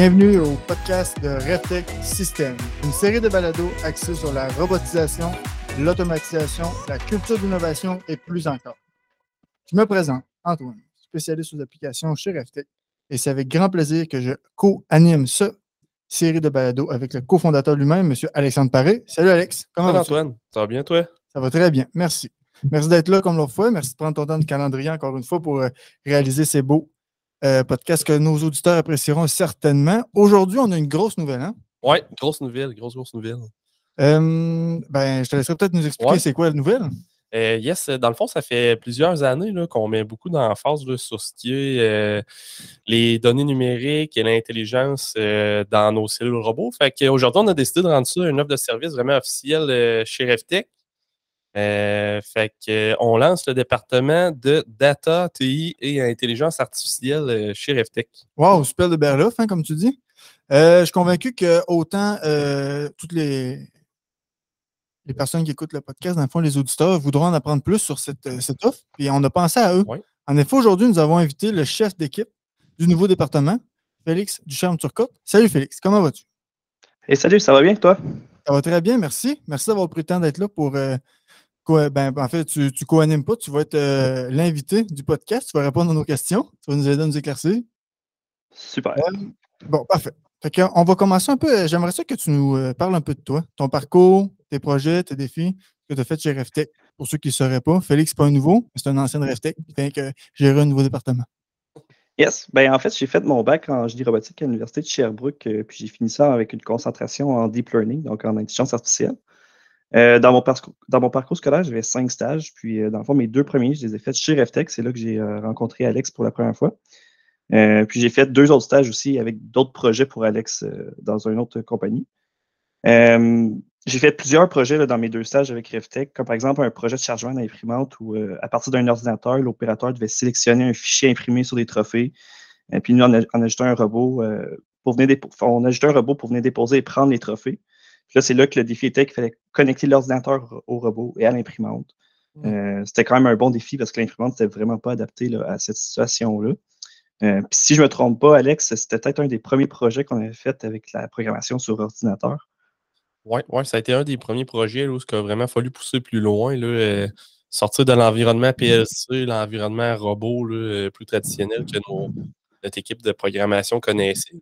Bienvenue au podcast de RevTech System, une série de balados axée sur la robotisation, l'automatisation, la culture d'innovation et plus encore. Je me présente, Antoine, spécialiste aux applications chez RevTech, et c'est avec grand plaisir que je co-anime ce série de balados avec le cofondateur lui-même, M. Alexandre Paré. Salut Alex, comment vas-tu? Antoine, ça va bien toi? Ça va très bien, merci. Merci d'être là comme l'autre fois. Merci de prendre ton temps de calendrier encore une fois pour euh, réaliser ces beaux euh, podcasts que nos auditeurs apprécieront certainement. Aujourd'hui, on a une grosse nouvelle, hein? Oui, grosse nouvelle, grosse, grosse nouvelle. Euh, ben, je te laisserai peut-être nous expliquer c'est quoi la nouvelle. yes, dans le fond, ça fait plusieurs années qu'on met beaucoup d'emphase sur ce qui est les données numériques et l'intelligence dans nos cellules robots. Fait qu'aujourd'hui, on a décidé de rendre ça une offre de service vraiment officielle chez RevTech. Euh, fait qu'on lance le département de data, TI et intelligence artificielle euh, chez RevTech. Wow, super de berlof, hein, comme tu dis. Euh, je suis convaincu que autant toutes les, les personnes qui écoutent le podcast, dans le fond, les auditeurs, voudront en apprendre plus sur cette, cette offre. Puis on a pensé à eux. En effet, aujourd'hui, nous avons invité le chef d'équipe du nouveau département, Félix Ducharme-Turcotte. Salut Félix, comment vas-tu? Et salut, ça va bien, toi? Ça va très bien, merci. Merci d'avoir pris le temps d'être là pour ben, en fait, tu ne co-animes pas, tu vas être euh, l'invité du podcast, tu vas répondre à nos questions, tu vas nous aider à nous éclaircir. Super. Euh, bon, parfait. on va commencer un peu. Euh, j'aimerais ça que tu nous parles un peu de toi, ton parcours, tes projets, tes défis que tu as fait chez RefTech. Pour ceux qui ne sauraient pas, Félix, n'est pas un nouveau, c'est un ancien RefTech qui fait que gérer un nouveau département. Yes. Ben, en fait, j'ai fait mon bac en génie robotique à l'Université de Sherbrooke, puis j'ai fini ça avec une concentration en deep learning, donc en intelligence artificielle. Euh, dans, mon parcours, scolaire, j'avais cinq stages. Puis, euh, dans le fond, mes deux premiers, je les ai faits chez RefTech. C'est là que j'ai euh, rencontré Alex pour la première fois. puis, j'ai fait deux autres stages aussi avec d'autres projets pour Alex dans une autre compagnie. j'ai fait plusieurs projets dans mes deux stages avec RefTech, comme par exemple un projet de chargement d'imprimante où, à partir d'un ordinateur, l'opérateur devait sélectionner un fichier imprimé sur des trophées. Et puis, nous, on, a, un robot pour venir on a ajouté un robot pour venir déposer et prendre les trophées là, c'est là que le défi était qu'il fallait connecter l'ordinateur au robot et à l'imprimante. Mmh. Euh, c'était quand même un bon défi parce que l'imprimante n'était vraiment pas adaptée à cette situation-là. Euh, si je ne me trompe pas, Alex, c'était peut-être un des premiers projets qu'on avait fait avec la programmation sur ordinateur. Oui, ouais, ça a été un des premiers projets où il a vraiment fallu pousser plus loin, là, euh, sortir de l'environnement PLC, l'environnement robot plus traditionnel que notre équipe de programmation connaissait.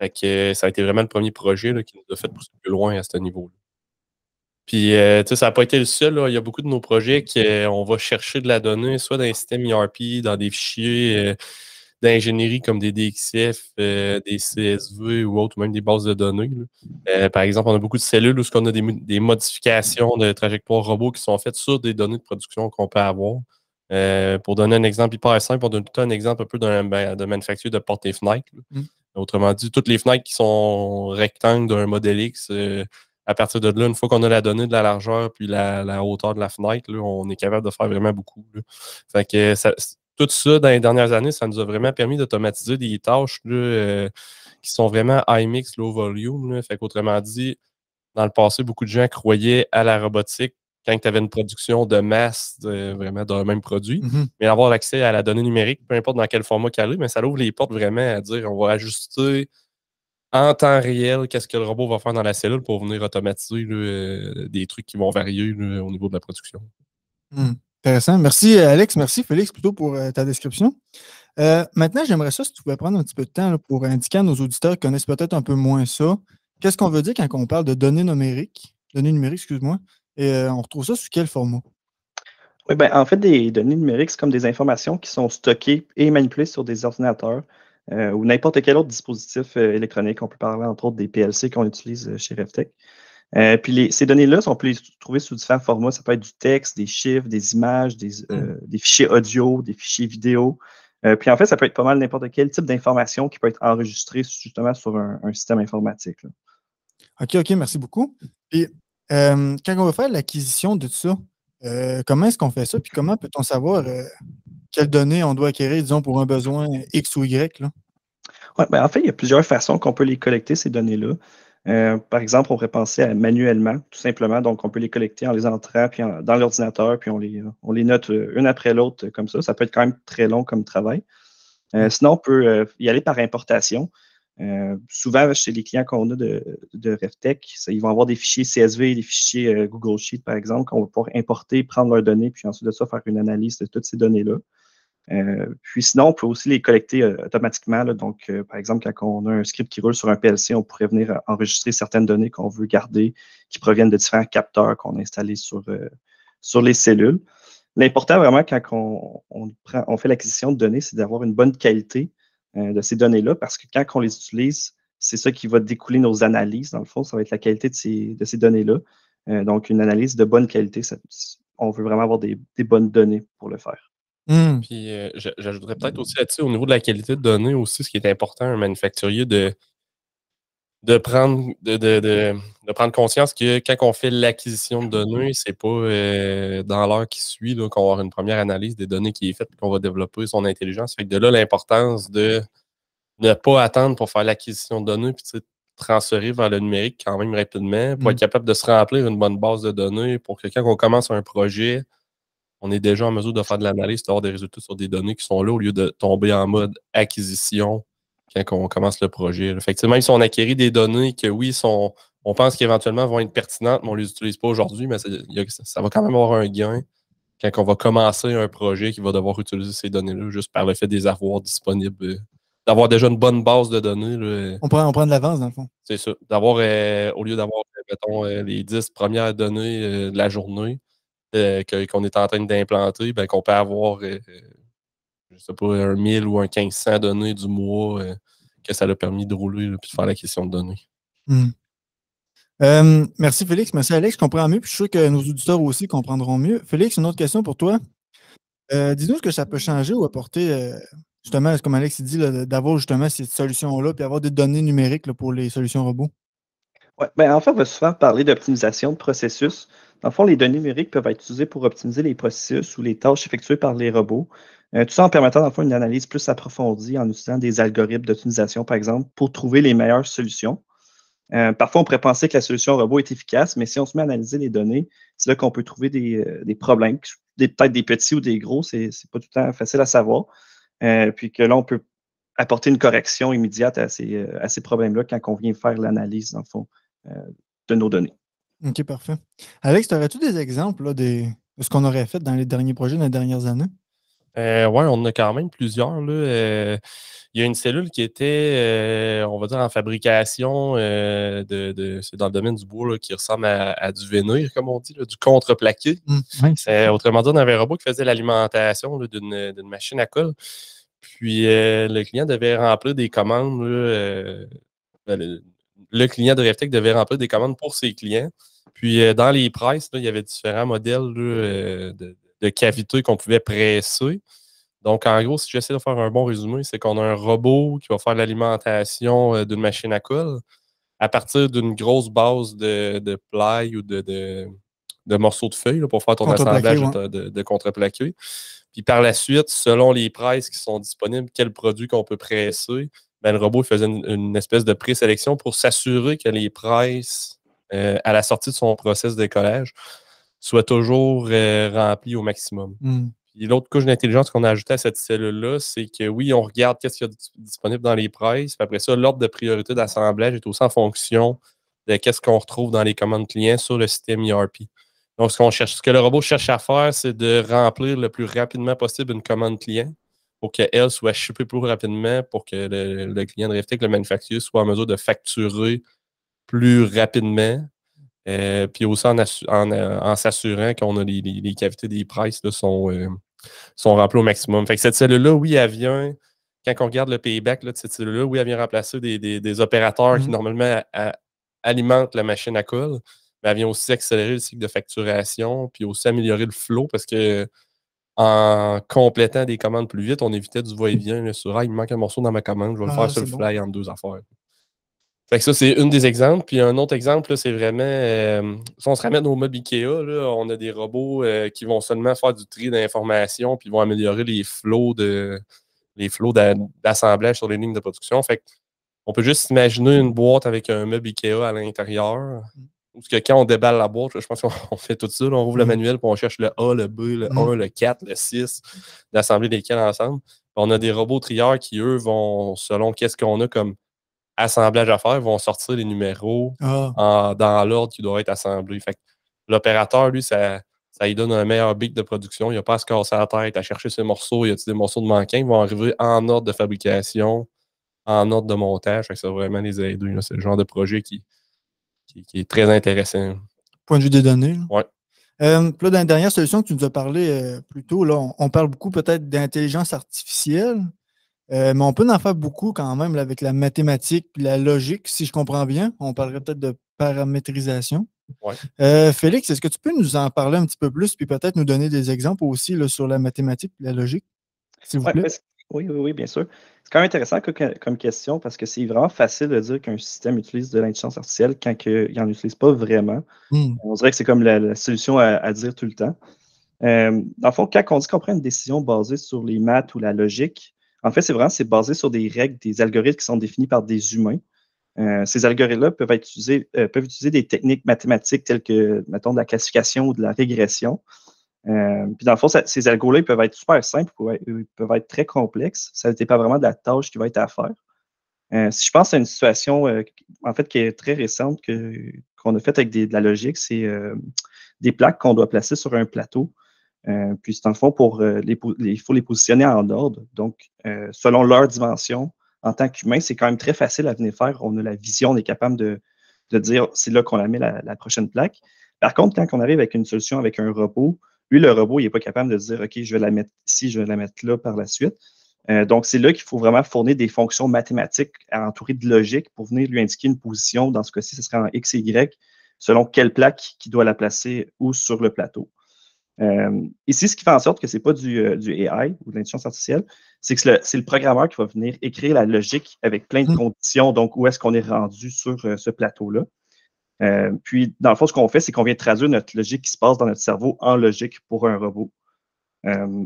Fait que ça a été vraiment le premier projet qui nous a fait pousser plus loin à ce niveau-là. Puis, euh, sais, ça n'a pas été le seul. Il y a beaucoup de nos projets qu'on va chercher de la donnée, soit dans les systèmes ERP, dans des fichiers euh, d'ingénierie comme des DXF, euh, des CSV ou autres, même des bases de données. par exemple, on a beaucoup de cellules où on a des, modifications de trajectoires robots qui sont faites sur des données de production qu'on peut avoir. pour donner un exemple hyper simple, on donne tout un exemple un peu ben, de manufacture de portes et fenêtres. Autrement dit, toutes les fenêtres qui sont rectangles d'un modèle X, euh, à partir de là, une fois qu'on a la donnée de la largeur puis la, hauteur de la fenêtre, on est capable de faire vraiment beaucoup. Fait que tout ça, dans les dernières années, ça nous a vraiment permis d'automatiser des tâches euh, qui sont vraiment high mix, low volume. Fait qu'autrement dit, dans le passé, beaucoup de gens croyaient à la robotique quand tu avais une production de masse vraiment d'un même produit. Mm-hmm. Mais avoir accès à la donnée numérique, peu importe dans quel format qu'elle est, mais ça ouvre les portes vraiment à dire on va ajuster en temps réel qu'est-ce que le robot va faire dans la cellule pour venir automatiser euh, des trucs qui vont varier au niveau de la production. Mm. Intéressant. Merci Alex, merci Félix plutôt pour euh, ta description. Euh, maintenant, j'aimerais ça si tu pouvais prendre un petit peu de temps pour indiquer à nos auditeurs qui connaissent peut-être un peu moins ça. Qu'est-ce qu'on veut dire quand on parle de données numériques? Données numériques, excuse-moi. Et euh, on retrouve ça sous quel format? Oui, ben, en fait, des données numériques, c'est comme des informations qui sont stockées et manipulées sur des ordinateurs euh, ou n'importe quel autre dispositif euh, électronique. On peut parler entre autres des PLC qu'on utilise chez RevTech. puis ces données-là, on peut les trouver sous différents formats. Ça peut être du texte, des chiffres, des images, des, mmh. fichiers audio, des fichiers vidéo. puis en fait, ça peut être pas mal n'importe quel type d'information qui peut être enregistrée justement sur un, système informatique. OK, OK, merci beaucoup. Euh, quand on va faire l'acquisition de tout ça, euh, comment est-ce qu'on fait ça? Puis comment peut-on savoir euh, quelles données on doit acquérir, disons, pour un besoin X ou Y? Là? ben en fait, il y a plusieurs façons qu'on peut les collecter, ces données-là. par exemple, on pourrait penser à manuellement, tout simplement. Donc, on peut les collecter en les entrant puis dans l'ordinateur, puis on les, on les note une après l'autre comme ça. Ça peut être quand même très long comme travail. Mmh. sinon, on peut y aller par importation. Euh, souvent, chez les clients qu'on a de, RevTech, ils vont avoir des fichiers CSV, des fichiers euh, Google Sheet, par exemple, qu'on va pouvoir importer, prendre leurs données, puis ensuite de ça, faire une analyse de toutes ces données-là. Euh, puis sinon, on peut aussi les collecter automatiquement. donc, par exemple, quand on a un script qui roule sur un PLC, on pourrait venir enregistrer certaines données qu'on veut garder, qui proviennent de différents capteurs qu'on a installés sur, sur les cellules. L'important vraiment quand on, fait l'acquisition de données, c'est d'avoir une bonne qualité de ces données-là, parce que quand on les utilise, c'est ça qui va découler nos analyses, dans le fond, ça va être la qualité de ces, de ces données-là. Euh, donc, une analyse de bonne qualité, on veut vraiment avoir des, bonnes données pour le faire. Hmm. Puis, euh, j'ajouterais peut-être aussi là-dessus, au niveau de la qualité de données aussi, ce qui est important, un manufacturier de, de prendre, de, de, de, prendre conscience que quand on fait l'acquisition de données, c'est pas dans l'heure qui suit qu'on va avoir une première analyse des données qui est faite et qu'on va développer son intelligence. Fait que de là, l'importance de ne pas attendre pour faire l'acquisition de données puis transférer vers le numérique quand même rapidement pour être mmh. capable de se remplir une bonne base de données pour que quand on commence un projet, on est déjà en mesure de faire de l'analyse, d'avoir des résultats sur des données qui sont là au lieu de tomber en mode acquisition quand on commence le projet. Effectivement, ils sont acquéris des données que oui, sont, on pense qu'éventuellement vont être pertinentes, mais on ne les utilise pas aujourd'hui, mais ça, va quand même avoir un gain quand on va commencer un projet qui va devoir utiliser ces données-là juste par le fait des avoirs disponibles, euh, d'avoir déjà une bonne base de données. On, prend, on prend de l'avance, dans le fond. C'est ça. D'avoir, euh, au lieu d'avoir, mettons, euh, les 10 premières données de la journée qu'on est en train d'implanter, ben, qu'on peut avoir je sais pas, un 1000 ou un 1500 données du mois euh, que ça l'a permis de rouler et de faire la question de données. Hmm. Euh, merci Félix, merci Alex, je comprends mieux, puis je suis sûr que nos auditeurs aussi comprendront mieux. Félix, une autre question pour toi. Euh, dis-nous ce que ça peut changer ou apporter, justement, comme Alex dit, d'avoir justement cette solution-là, puis avoir des données numériques pour les solutions robots. Oui, ben, en fait, on va souvent parler d'optimisation de processus. Dans le fond, les données numériques peuvent être utilisées pour optimiser les processus ou les tâches effectuées par les robots. Euh, tout ça en permettant dans une analyse plus approfondie en utilisant des algorithmes d'optimisation, par exemple, pour trouver les meilleures solutions. Euh, parfois, on pourrait penser que la solution robot est efficace, mais si on se met à analyser les données, c'est là qu'on peut trouver des, euh, problèmes, peut-être des petits ou des gros, c'est pas tout le temps facile à savoir. puis que là, on peut apporter une correction immédiate à ces, à ces problèmes-là quand on vient faire l'analyse, dans fond, de nos données. OK, parfait. Alex, aurais-tu des exemples de ce qu'on aurait fait dans les derniers projets, dans les dernières années? Euh, oui, on a quand même plusieurs. Là. Euh, il y a une cellule qui était, euh, on va dire, en fabrication de, de c'est dans le domaine du bois qui ressemble à, du vénir, comme on dit, du contreplaqué. Mmh, autrement dit, on avait un robot qui faisait l'alimentation d'une machine à colle. Puis le client devait remplir des commandes. Ben, le, client de RefTech devait remplir des commandes pour ses clients. Puis dans les prices, il y avait différents modèles de, de cavités qu'on pouvait presser. Donc, en gros, si j'essaie de faire un bon résumé, c'est qu'on a un robot qui va faire l'alimentation euh, d'une machine à colle à partir d'une grosse base de, de ply ou de, de, morceaux de feuilles pour faire ton assemblage de, de, contreplaqué. Puis par la suite, selon les prices qui sont disponibles, quel produit qu'on peut presser, ben, le robot faisait une, espèce de présélection pour s'assurer que les prices euh, à la sortie de son process de collage soit toujours euh, rempli au maximum. Hmm. l'autre couche d'intelligence qu'on a ajouté à cette cellule-là, c'est que oui, on regarde qu'est-ce qu'il y a disponible dans les prices. Puis après ça, l'ordre de priorité d'assemblage est aussi en fonction de qu'est-ce qu'on retrouve dans les commandes clients sur le système ERP. Donc, ce, qu'on cherche, ce que le robot cherche à faire, c'est de remplir le plus rapidement possible une commande client pour qu'elle soit shippée plus rapidement pour que le, client de RFTech, le manufacturier, soit en mesure de facturer plus rapidement euh, puis aussi en, en, s'assurant qu'on a les, cavités des prices sont, euh, sont remplies au maximum. Fait que cette cellule-là, oui, elle vient, quand on regarde le payback de cette cellule-là, oui, elle vient remplacer des, opérateurs qui mmh normalement alimentent la machine à colle, mais elle vient aussi accélérer le cycle de facturation, puis aussi améliorer le flow parce que en complétant des commandes plus vite, on évitait du va-et-vient sur ah, il me manque un morceau dans ma commande, je vais le faire ah, sur le fly en deux affaires. Fait que ça, c'est une des exemples. Puis un autre exemple, c'est vraiment, euh, si on se ramène au meuble Ikea, on a des robots euh, qui vont seulement faire du tri d'informations, puis vont améliorer les flots de les flots d'assemblage sur les lignes de production. Fait on peut juste imaginer une boîte avec un meuble Ikea à l'intérieur. Parce que quand on déballe la boîte, je pense qu'on fait tout ça. on ouvre le mm. manuel, puis on cherche le A, le B, le 1, mm. le 4, le 6, d'assembler lesquels ensemble. on a des robots trieurs qui, eux, vont, selon qu'est-ce qu'on a comme assemblage à faire, ils vont sortir les numéros Ah. dans l'ordre qui doit être assemblé. Fait l'opérateur, lui, ça, ça lui donne un meilleur beat de production. Il n'a pas à se casser la tête, à chercher ses morceaux. Il y a des morceaux de manquants. Ils vont arriver en ordre de fabrication, en ordre de montage? Fait que ça va vraiment les aider. C'est le genre de projet qui, qui, qui est très intéressant. Point de vue des données. Ouais. Euh, là, dans la dernière solution que tu nous as parlé euh, plus tôt, là, on, on parle beaucoup peut-être d'intelligence artificielle, euh, mais on peut en faire beaucoup quand même là, avec la mathématique puis la logique, si je comprends bien. On parlerait peut-être de paramétrisation. Ouais. Euh, Félix, est-ce que tu peux nous en parler un petit peu plus, puis peut-être nous donner des exemples aussi là, sur la mathématique et la logique, s'il vous Ouais, plaît? parce- oui, oui, oui, bien sûr. C'est quand même intéressant co- comme, question parce que c'est vraiment facile de dire qu'un système utilise de l'intelligence artificielle quand que il n'en utilise pas vraiment. Hmm. On dirait que c'est comme la, la solution à, à dire tout le temps. Euh, dans le fond, quand on dit qu'on prend une décision basée sur les maths ou la logique, en fait, c'est vraiment c'est basé sur des règles, des algorithmes qui sont définis par des humains. Euh, ces algorithmes-là peuvent, euh, peuvent utiliser des techniques mathématiques telles que, mettons, de la classification ou de la régression. Euh, puis dans le fond, ces algos-là, peuvent être super simples, ils peuvent être, très complexes. Ça ne dépend vraiment de la tâche qui va être à faire. Si je pense à une situation, en fait, qui est très récente, qu'on a faite avec de la logique, c'est des plaques qu'on doit placer sur un plateau. Euh, puis, dans le fond, euh, il faut les positionner en ordre. Donc, euh, selon leur dimension, en tant qu'humain, c'est quand même très facile à venir faire. On a la vision, on est capable de, de dire c'est là qu'on la met la, prochaine plaque. Par contre, quand on arrive avec une solution avec un robot, lui, le robot, il n'est pas capable de dire OK, je vais la mettre ici, je vais la mettre là par la suite. Donc, c'est là qu'il faut vraiment fournir des fonctions mathématiques entourées de logique pour venir lui indiquer une position. Dans ce cas-ci, ce serait en X et Y, selon quelle plaque qui doit la placer où sur le plateau. Euh, ici, ce qui fait en sorte que ce n'est pas du, euh, du AI ou de l'intelligence artificielle, c'est que c'est le, programmeur qui va venir écrire la logique avec plein de Mm. conditions, donc où est-ce qu'on est rendu sur euh, ce plateau-là. Euh, puis, dans le fond, ce qu'on fait, c'est qu'on vient traduire notre logique qui se passe dans notre cerveau en logique pour un robot. Euh,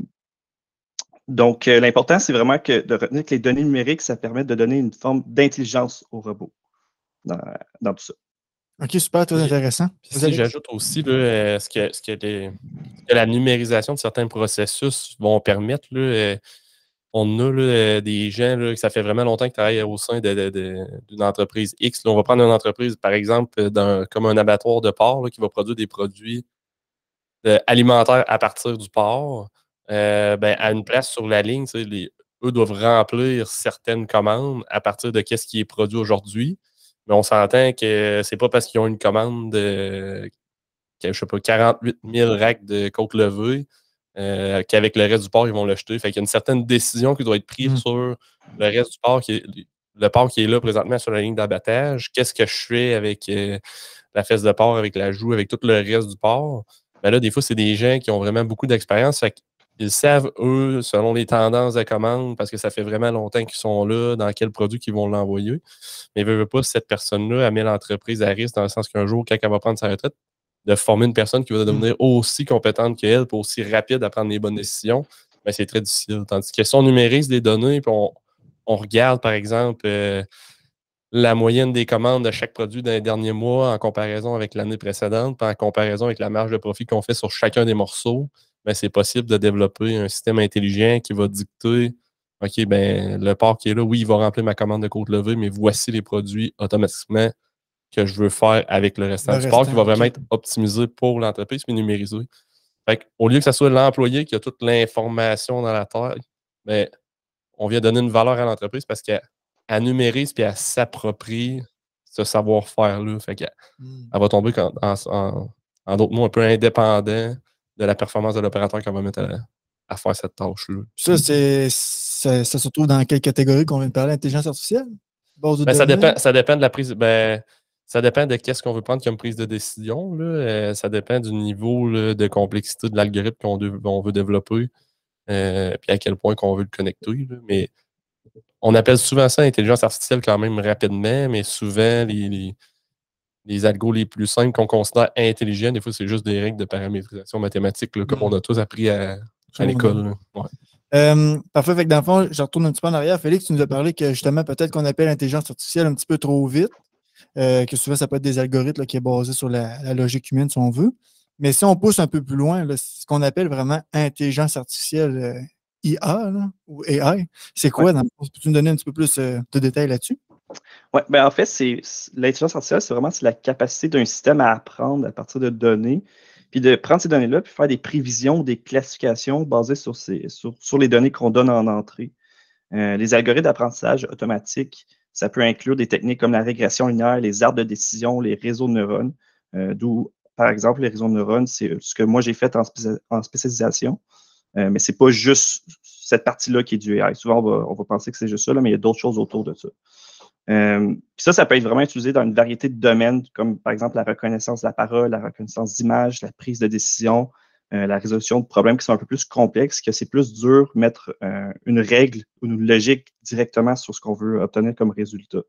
donc, euh, l'important, c'est vraiment que de retenir que les données numériques, ça permet de donner une forme d'intelligence au robot dans, dans tout ça. OK, super, très intéressant. Puis si j'ajoute aussi là, euh, ce, que, ce, que les- ce que la numérisation de certains processus vont permettre, là, euh, on a là, euh, des gens là, que ça fait vraiment longtemps qu'ils travaillent au sein d'une entreprise X. On va prendre une entreprise, par exemple, comme un abattoir de porc là, qui va produire des produits euh, alimentaires à partir du porc. Euh, ben, à une place sur la ligne, les, eux doivent remplir certaines commandes à partir de ce qui est produit aujourd'hui. Mais on s'entend que c'est pas parce qu'ils ont une commande de je sais pas, 48 000 racks de côte levée euh, qu'avec le reste du porc, ils vont l'acheter. Fait qu'il y a une certaine décision qui doit être prise Mm. sur le reste du porc, qui est, le porc qui est là présentement sur la ligne d'abattage. Qu'est-ce que je fais avec euh, la fesse de porc, avec la joue, avec tout le reste du porc? Ben là, des fois, c'est des gens qui ont vraiment beaucoup d'expérience. Fait qu'ils savent, eux, selon les tendances de commande, parce que ça fait vraiment longtemps qu'ils sont là, dans quel produit qu'ils vont l'envoyer. Mais veut, veut pas, cette personne-là, elle met l'entreprise à risque dans le sens qu'un jour, quand elle va prendre sa retraite, de former une personne qui va devenir aussi compétente qu'elle, aussi rapide à prendre les bonnes décisions, ben, c'est très difficile. Tandis que si on numérise les données, puis on, on regarde, par exemple, euh, la moyenne des commandes de chaque produit dans les derniers mois en comparaison avec l'année précédente, puis en comparaison avec la marge de profit qu'on fait sur chacun des morceaux, ben, c'est possible de développer un système intelligent qui va dicter OK, ben le porc qui est là, oui, il va remplir ma commande de côte levée, mais voici les produits automatiquement que je veux faire avec le restant Le du porc qui restant, va vraiment être optimisé pour l'entreprise puis numérisé. Fait au lieu que ce soit l'employé qui a toute l'information dans la terre, ben, on vient donner une valeur à l'entreprise parce qu'elle elle numérise puis elle s'approprie ce savoir-faire-là. Fait qu'elle Hmm. elle va tomber en, en- en d'autres mots un peu indépendant de la performance de l'opérateur qu'on va mettre à, à faire cette tâche-là. Ça, c'est, ça, ça se trouve dans quelle catégorie qu'on vient de parler? Intelligence artificielle? Ben, ça, dépend, ça dépend de la prise. Ben, ça dépend de qu'est-ce qu'on veut prendre comme prise de décision. Là. Euh, ça dépend du niveau là, de complexité de l'algorithme qu'on de- on veut développer. euh, puis à quel point qu'on veut le connecter. là. Mais on appelle souvent ça intelligence artificielle quand même rapidement, mais souvent les, les, les algos les plus simples qu'on considère intelligents, des fois c'est juste des règles de paramétrisation mathématique là, comme Mm. on a tous appris à, l'école. Ouais. Euh, parfait. Fait que dans le fond, je retourne un petit peu en arrière. Félix, tu nous as parlé que justement, peut-être qu'on appelle l'intelligence artificielle un petit peu trop vite. euh, que souvent, ça peut être des algorithmes là, qui est basé sur la, la logique humaine, si on veut. Mais si on pousse un peu plus loin, là, ce qu'on appelle vraiment intelligence artificielle euh, IA là, ou AI, c'est quoi? dans le fond? Peux-tu nous donner un petit peu plus de détails là-dessus? Oui, ben en fait, c'est l'intelligence artificielle, c'est vraiment la capacité d'un système à apprendre à partir de données, puis de prendre ces données-là, puis faire des prévisions, des classifications basées sur, ces, sur, les données qu'on donne en entrée. Euh, les algorithmes d'apprentissage automatique, ça peut inclure des techniques comme la régression linéaire, les arbres de décision, les réseaux de neurones, euh, d'où, par exemple, les réseaux de neurones, c'est ce que moi j'ai fait en, spécialisation. Euh, mais ce n'est pas juste cette partie-là qui est du AI. Souvent, on va, penser que c'est juste ça, mais il y a d'autres choses autour de ça. Euh, ça, ça peut être vraiment utilisé dans une variété de domaines, comme par exemple la reconnaissance de la parole, la reconnaissance d'image, la prise de décision, euh, la résolution de problèmes qui sont un peu plus complexes, que c'est plus dur de mettre euh, une règle ou une logique directement sur ce qu'on veut obtenir comme résultat.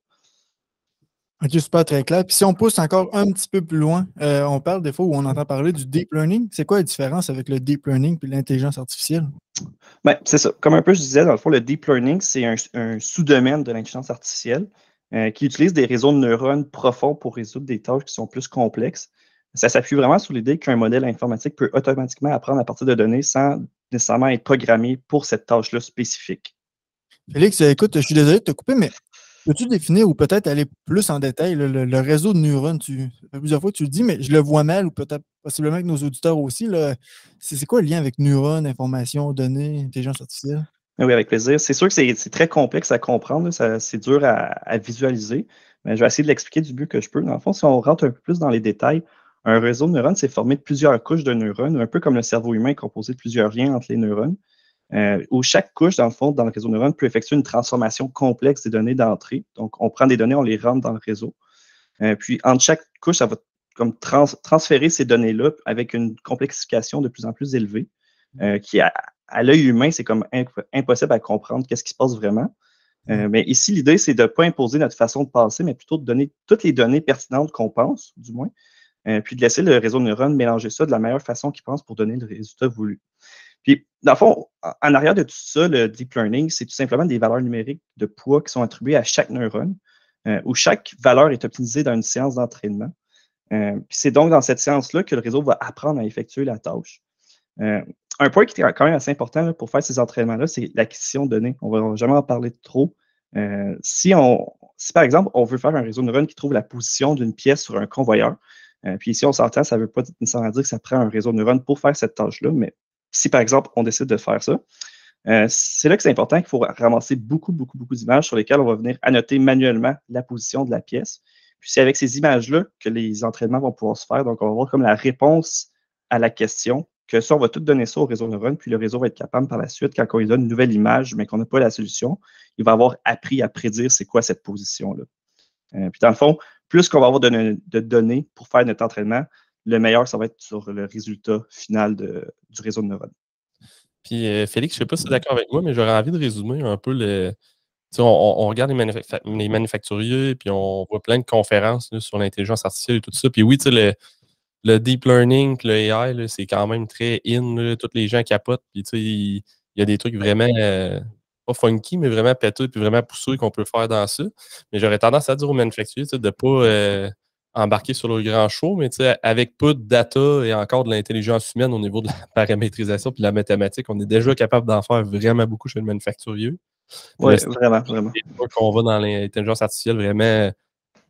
OK, super, très clair. Puis si on pousse encore un petit peu plus loin, on parle des fois où on entend parler du deep learning. C'est quoi la différence avec le deep learning et l'intelligence artificielle? Ben, c'est ça. Comme un peu je disais, dans le fond, le deep learning, c'est un sous-domaine de l'intelligence artificielle. Euh, qui utilise des réseaux de neurones profonds pour résoudre des tâches qui sont plus complexes. Ça s'appuie vraiment sur l'idée qu'un modèle informatique peut automatiquement apprendre à partir de données sans nécessairement être programmé pour cette tâche-là spécifique. Félix, écoute, je suis désolé de te couper, mais peux-tu définir ou peut-être aller plus en détail le, réseau de neurones? Tu, plusieurs fois tu le dis, mais je le vois mal ou peut-être possiblement avec nos auditeurs aussi. C'est quoi le lien avec neurones, information, données, intelligence artificielle? Oui, avec plaisir. C'est sûr que c'est très complexe à comprendre, c'est dur à, visualiser, mais je vais essayer de l'expliquer du but que je peux. Dans le fond, si on rentre un peu plus dans les détails, un réseau de neurones, c'est formé de plusieurs couches de neurones, un peu comme le cerveau humain composé de plusieurs liens entre les neurones, euh, où chaque couche, dans le fond, dans le réseau de neurones, peut effectuer une transformation complexe des données d'entrée. Donc, on prend des données, on les rentre dans le réseau. Euh, puis, entre chaque couche, ça va comme transférer ces données-là avec une complexification de plus en plus élevée, euh, qui a à l'œil humain, c'est comme impossible à comprendre qu'est-ce qui se passe vraiment. Euh, mm. mais ici, l'idée, c'est de ne pas imposer notre façon de penser, mais plutôt de donner toutes les données pertinentes qu'on pense, du moins, euh, puis de laisser le réseau de neurones mélanger ça de la meilleure façon qu'il pense pour donner le résultat voulu. Puis, dans le fond, en arrière de tout ça, le deep learning, c'est tout simplement des valeurs numériques de poids qui sont attribuées à chaque neurone, euh, où chaque valeur est optimisée dans une séance d'entraînement. puis c'est donc dans cette séance-là que le réseau va apprendre à effectuer la tâche un point qui est quand même assez important pour faire ces entraînements-là, c'est l'acquisition de données. On ne va jamais en parler trop. Euh, si, on, si, par exemple, on veut faire un réseau de neurones qui trouve la position d'une pièce sur un convoyeur, euh, puis ici, on s'entend, ça ne veut pas nécessairement dire que ça prend un réseau de neurones pour faire cette tâche-là, mais si, par exemple, on décide de faire ça, euh, c'est là que c'est important qu'il faut ramasser beaucoup, beaucoup, beaucoup d'images sur lesquelles on va venir annoter manuellement la position de la pièce. Puis c'est avec ces images-là que les entraînements vont pouvoir se faire. Donc, on va voir comme la réponse à la question que ça, on va tout donner ça au réseau neurone, puis le réseau va être capable par la suite, quand on lui donne une nouvelle image, mais qu'on n'a pas la solution, il va avoir appris à prédire c'est quoi cette position-là. Euh, puis dans le fond, plus qu'on va avoir de, données pour faire notre entraînement, le meilleur, ça va être sur le résultat final du réseau de neurones. Puis euh, Félix, je ne sais pas si tu es d'accord avec moi, mais j'aurais envie de résumer un peu le. On, on, regarde les, manufacturiers, puis on voit plein de conférences sur l'intelligence artificielle et tout ça. Puis oui, tu sais, le, le deep learning, le AI, c'est quand même très in. tous les gens capotent. Puis, il y, a des trucs vraiment euh, pas funky, mais vraiment péteux puis vraiment poussés qu'on peut faire dans ça. Mais j'aurais tendance à dire aux manufacturiers de ne pas euh, embarquer sur le grand show, mais avec peu de data et encore de l'intelligence humaine au niveau de la paramétrisation puis de la mathématique, on est déjà capable d'en faire vraiment beaucoup chez le manufacturier. Oui, vraiment, vraiment. qu'on va dans l'intelligence artificielle vraiment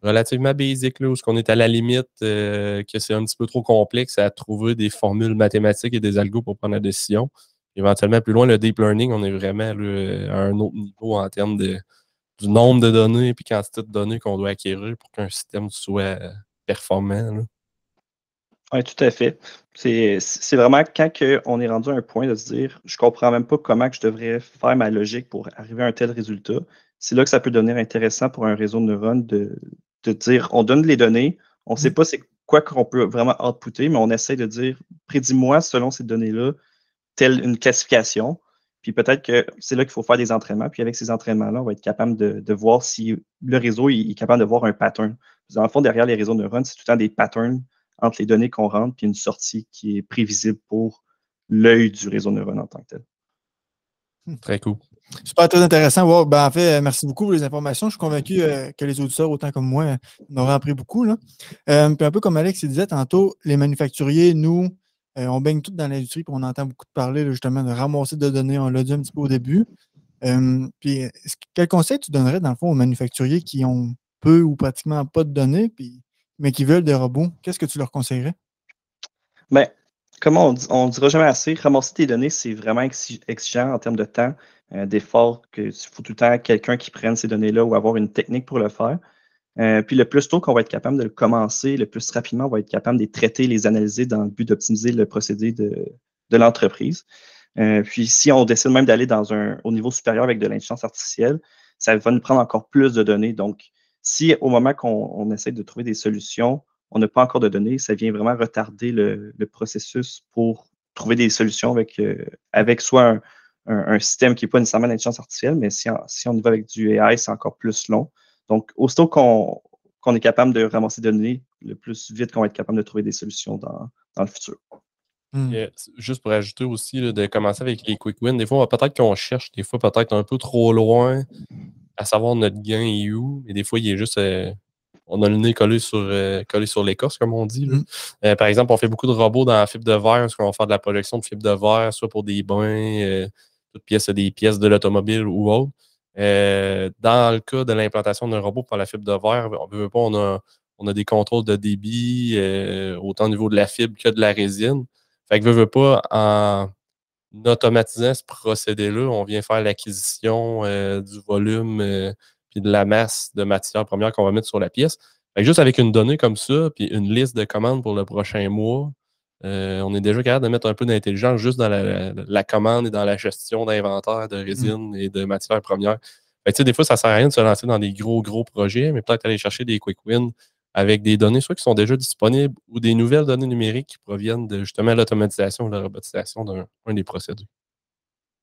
relativement basic, là, où on est à la limite euh, que c'est un petit peu trop complexe à trouver des formules mathématiques et des algos pour prendre la décision. Éventuellement, plus loin, le deep learning, on est vraiment à un autre niveau en termes de, du nombre de données et quantité de données qu'on doit acquérir pour qu'un système soit performant. Oui, tout à fait. C'est vraiment quand on est rendu à un point de se dire je comprends même pas comment je devrais faire ma logique pour arriver à un tel résultat. C'est là que ça peut devenir intéressant pour un réseau de neurones de, de dire, on donne les données, on ne sait mmh. pas c'est quoi qu'on peut vraiment outputer, mais on essaie de dire, prédis-moi selon ces données-là, telle une classification. Puis peut-être que c'est là qu'il faut faire des entraînements. Puis avec ces entraînements-là, on va être capable de, voir si le réseau est, capable de voir un pattern. Dans le fond, derrière les réseaux de neurones, c'est tout le temps des patterns entre les données qu'on rentre puis une sortie qui est prévisible pour l'œil du réseau de neurones en tant que tel. Très cool. Super, très intéressant. Ben, en fait, merci beaucoup pour les informations. Je suis convaincu euh, que les auditeurs, autant comme moi, en auraient appris beaucoup. Là. Euh, puis un peu comme Alex disait tantôt, les manufacturiers, nous, euh, on baigne tout dans l'industrie, puis on entend beaucoup de parler justement de ramasser de données. On l'a dit un petit peu au début. puis, quel conseil tu donnerais, dans le fond, aux manufacturiers qui ont peu ou pratiquement pas de données, puis, mais qui veulent des robots? Qu'est-ce que tu leur conseillerais? Bien, comme on ne dira jamais assez, ramasser tes données, c'est vraiment exigeant en termes de temps, euh, d'effort, qu'il faut tout le temps quelqu'un qui prenne ces données-là ou avoir une technique pour le faire. Euh, puis le plus tôt qu'on va être capable de le commencer, le plus rapidement on va être capable de les traiter, les analyser dans le but d'optimiser le procédé de, l'entreprise. Euh, puis si on décide même d'aller dans un au niveau supérieur avec de l'intelligence artificielle, ça va nous prendre encore plus de données. Donc, si au moment qu'on essaie de trouver des solutions, on n'a pas encore de données, ça vient vraiment retarder le, processus pour trouver des solutions avec, euh, avec soit un, système qui n'est pas nécessairement d'intelligence artificielle, mais si on, y va avec du AI, c'est encore plus long. Donc, aussitôt qu'on est capable de ramasser des données, le plus vite qu'on va être capable de trouver des solutions dans, le futur. Hmm. juste pour ajouter aussi, de commencer avec les quick wins, des fois, peut-être qu'on cherche, des fois, peut-être un peu trop loin à savoir notre gain est où, mais des fois, il est juste. Euh, on a le nez collé sur, euh, collé sur l'écorce, comme on dit. Mm. Euh, par exemple, on fait beaucoup de robots dans la fibre de verre, parce qu'on va faire de la projection de fibre de verre, soit pour des bains, toutes pièces, des pièces de l'automobile ou autre. dans le cas de l'implantation d'un robot pour la fibre de verre, on veut pas, on a, on a des contrôles de débit, autant au niveau de la fibre que de la résine. Fait que veut, veut pas, en automatisant ce procédé-là, on vient faire l'acquisition euh, du volume euh, de la masse de matière première qu'on va mettre sur la pièce. juste avec une donnée comme ça, puis une liste de commandes pour le prochain mois, euh, on est déjà capable de mettre un peu d'intelligence juste dans la, commande et dans la gestion d'inventaire de résine et de matières premières. des fois, ça ne sert à rien de se lancer dans des gros, gros projets, mais peut-être aller chercher des quick wins avec des données soit qui sont déjà disponibles ou des nouvelles données numériques qui proviennent de justement l'automatisation ou la robotisation d'un des procédés.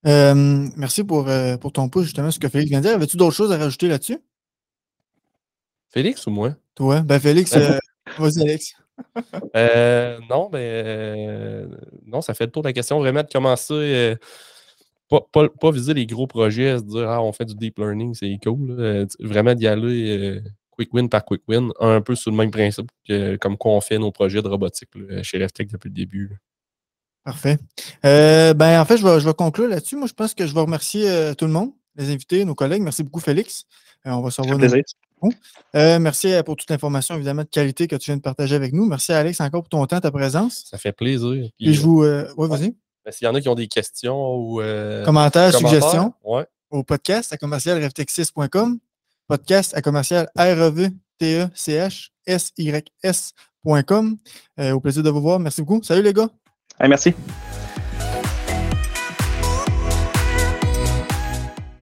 Euh, merci pour, euh, pour ton pouce, justement, ce que Félix vient de dire. Avais-tu d'autres choses à rajouter là-dessus? Félix ou moi? Toi, ben Félix, euh, vas-y Alex. Non, ben non, ça fait le tour de la question vraiment de commencer. Pas, pas, viser les gros projets, se dire ah, on fait du deep learning, c'est cool. vraiment d'y aller quick win par quick win, un peu sous le même principe que comme quoi on fait nos projets de robotique chez RefTech depuis le début. Parfait. Euh, ben, en fait, je vais, je vais conclure là-dessus. Moi, je pense que je vais remercier euh, tout le monde, les invités, nos collègues. Merci beaucoup, Félix. Euh, on va se revoir. Merci pour toute l'information, évidemment, de qualité que tu viens de partager avec nous. Merci, Alex, encore pour ton temps, ta présence. Ça fait plaisir. Et je vous. oui, vas-y. Ben, s'il y en a qui ont des questions ou. commentaires, suggestions. Au podcast à commercialreftech6.com podcast à commercial r e c h s y au plaisir de vous voir. Merci beaucoup. Salut les gars. merci.